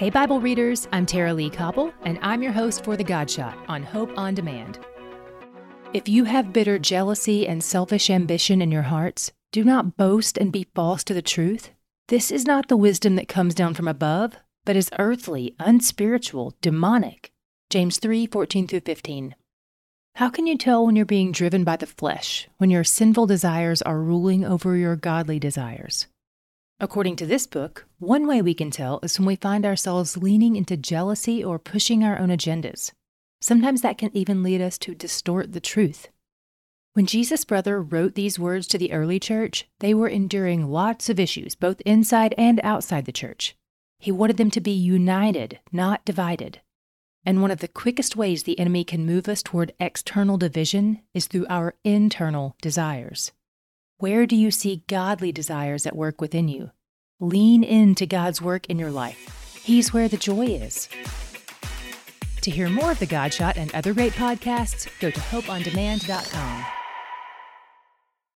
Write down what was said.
Hey, Bible readers, I'm Tara-Leigh Cobble, and I'm your host for The God Shot on Hope on Demand. If you have bitter jealousy and selfish ambition in your hearts, do not boast and be false to the truth. This is not the wisdom that comes down from above, but is earthly, unspiritual, demonic. James 3 14 through 15. How can you tell when you're being driven by the flesh, when your sinful desires are ruling over your godly desires? According to this book, one way we can tell is when we find ourselves leaning into jealousy or pushing our own agendas. Sometimes that can even lead us to distort the truth. When Jesus' brother wrote these words to the early church, they were enduring lots of issues, both inside and outside the church. He wanted them to be united, not divided. And one of the quickest ways the enemy can move us toward external division is through our internal desires. Where do you see godly desires at work within you? Lean into God's work in your life. He's where the joy is. To hear more of The God Shot and other great podcasts, go to hopeondemand.com.